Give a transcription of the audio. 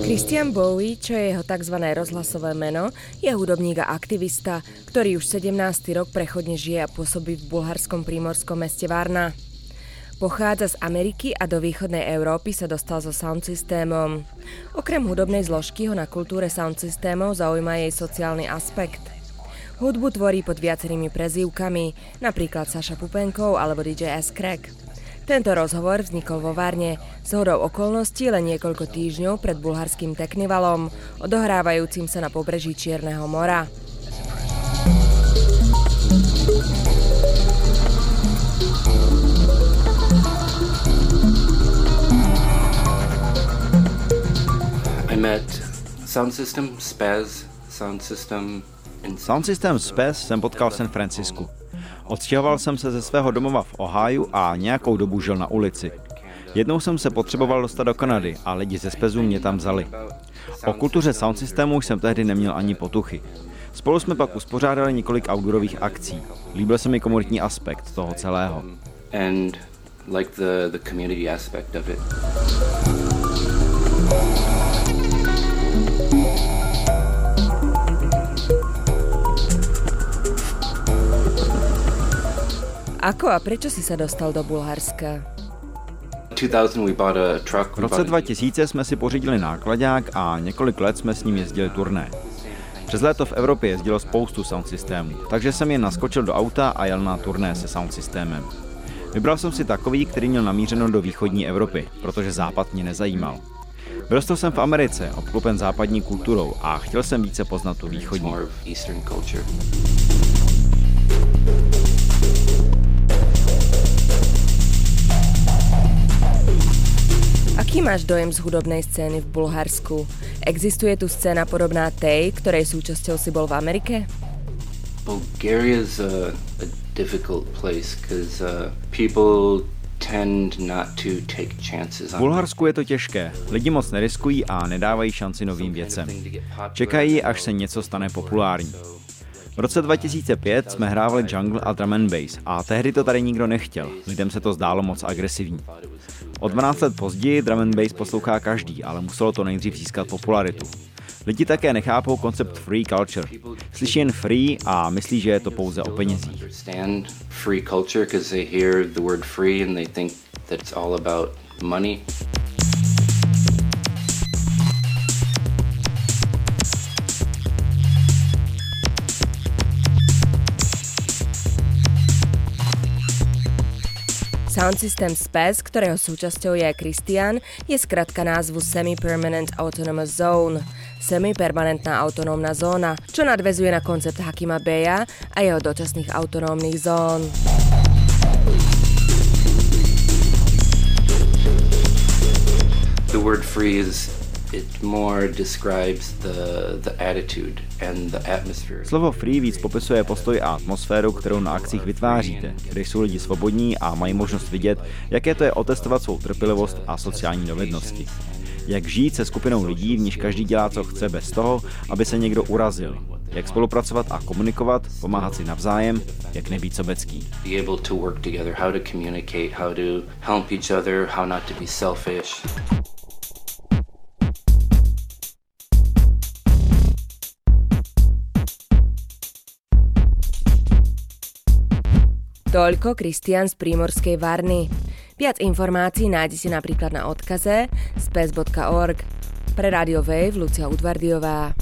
Christian Bowie, čo je jeho tzv. rozhlasové meno, je hudobník a aktivista, ktorý už 17. rok prechodne žije a pôsobí v bulharskom prímorskom meste Varna. Pochádza z Ameriky a do východnej Európy sa dostal so sound systémom. Okrem hudobnej zložky ho na kultúre sound systémov zaujíma jej sociálny aspekt. Hudbu tvorí pod viacerými prezývkami, napríklad Saša Pupenkov alebo DJ S. Crack. Tento rozhovor vznikol vo Varne s hodou okolností len niekoľko týždňov pred bulharským teknivalom, odohrávajúcim sa na pobreží Čierneho mora. I met Sound System, Spaz, Sound System Sound System Spaz jsem potkal v San Francisku. Odstěhoval jsem se ze svého domova v Ohio a nějakou dobu žil na ulici. Jednou jsem se potřeboval dostat do Kanady a lidi ze Spezu mě tam vzali. O kultuře sound systému jsem tehdy neměl ani potuchy. Spolu jsme pak uspořádali několik outdoorových akcí. Líbil se mi komunitní aspekt toho celého. And like the, the community aspect of it. Ako a prečo si sa dostal do Bulharska? V roce 2000 jsme si pořídili nákladák a několik let jsme s ním jezdili turné. Přes léto v Evropě jezdilo spoustu sound systémů, takže jsem jen naskočil do auta a jel na turné se sound systémem. Vybral jsem si takový, který měl namířeno do východní Evropy, protože západ mě nezajímal. Vyrostl jsem v Americe, obklopen západní kulturou a chtěl jsem více poznat tu východní. Máš dojem z hudobnej scény v Bulharsku? Existuje tu scéna podobná tej, ktorej súčasťou si bol v Amerike? Bulgaria is a, a difficult place because uh, people tend not to take chances. V Bulharsku je to těžké. Lidi moc neriskují a nedávají šanci novým věcem. Čekají, až se něco stane populární. V roce 2005 jsme hrávali jungle a drum and bass a tehdy to tady nikdo nechtěl. Lidem se to zdálo moc agresivní. O 12 let později drum and bass poslouchá každý, ale muselo to nejdřív získat popularitu. Lidi také nechápou koncept free culture. Slyší jen free a myslí, že je to pouze o penězích. Free culture because they hear the word free and they think all about money. Sound System SPES, ktorého súčasťou je Christian, je skratka názvu Semi-Permanent Autonomous Zone, semi-permanentná autonómna zóna, čo nadvezuje na koncept Hakima Beja a jeho dočasných autonómnych zón. The word free is it more describes the, the attitude and the atmosphere. Slovo free víc popisuje postoj a atmosféru, kterou na akcích vytváříte, kde jsou lidi svobodní a mají možnost vidět, jaké to je otestovat svou trpělivost a sociální dovednosti. Jak žít se skupinou lidí, v níž každý dělá, co chce, bez toho, aby se někdo urazil. Jak spolupracovat a komunikovat, pomáhat si navzájem, jak nebýt sobecký. Be Toľko Kristian z Prímorskej Varny. Viac informácií nájdete napríklad na odkaze spes.org. Pre Radio Wave Lucia Udvardiová.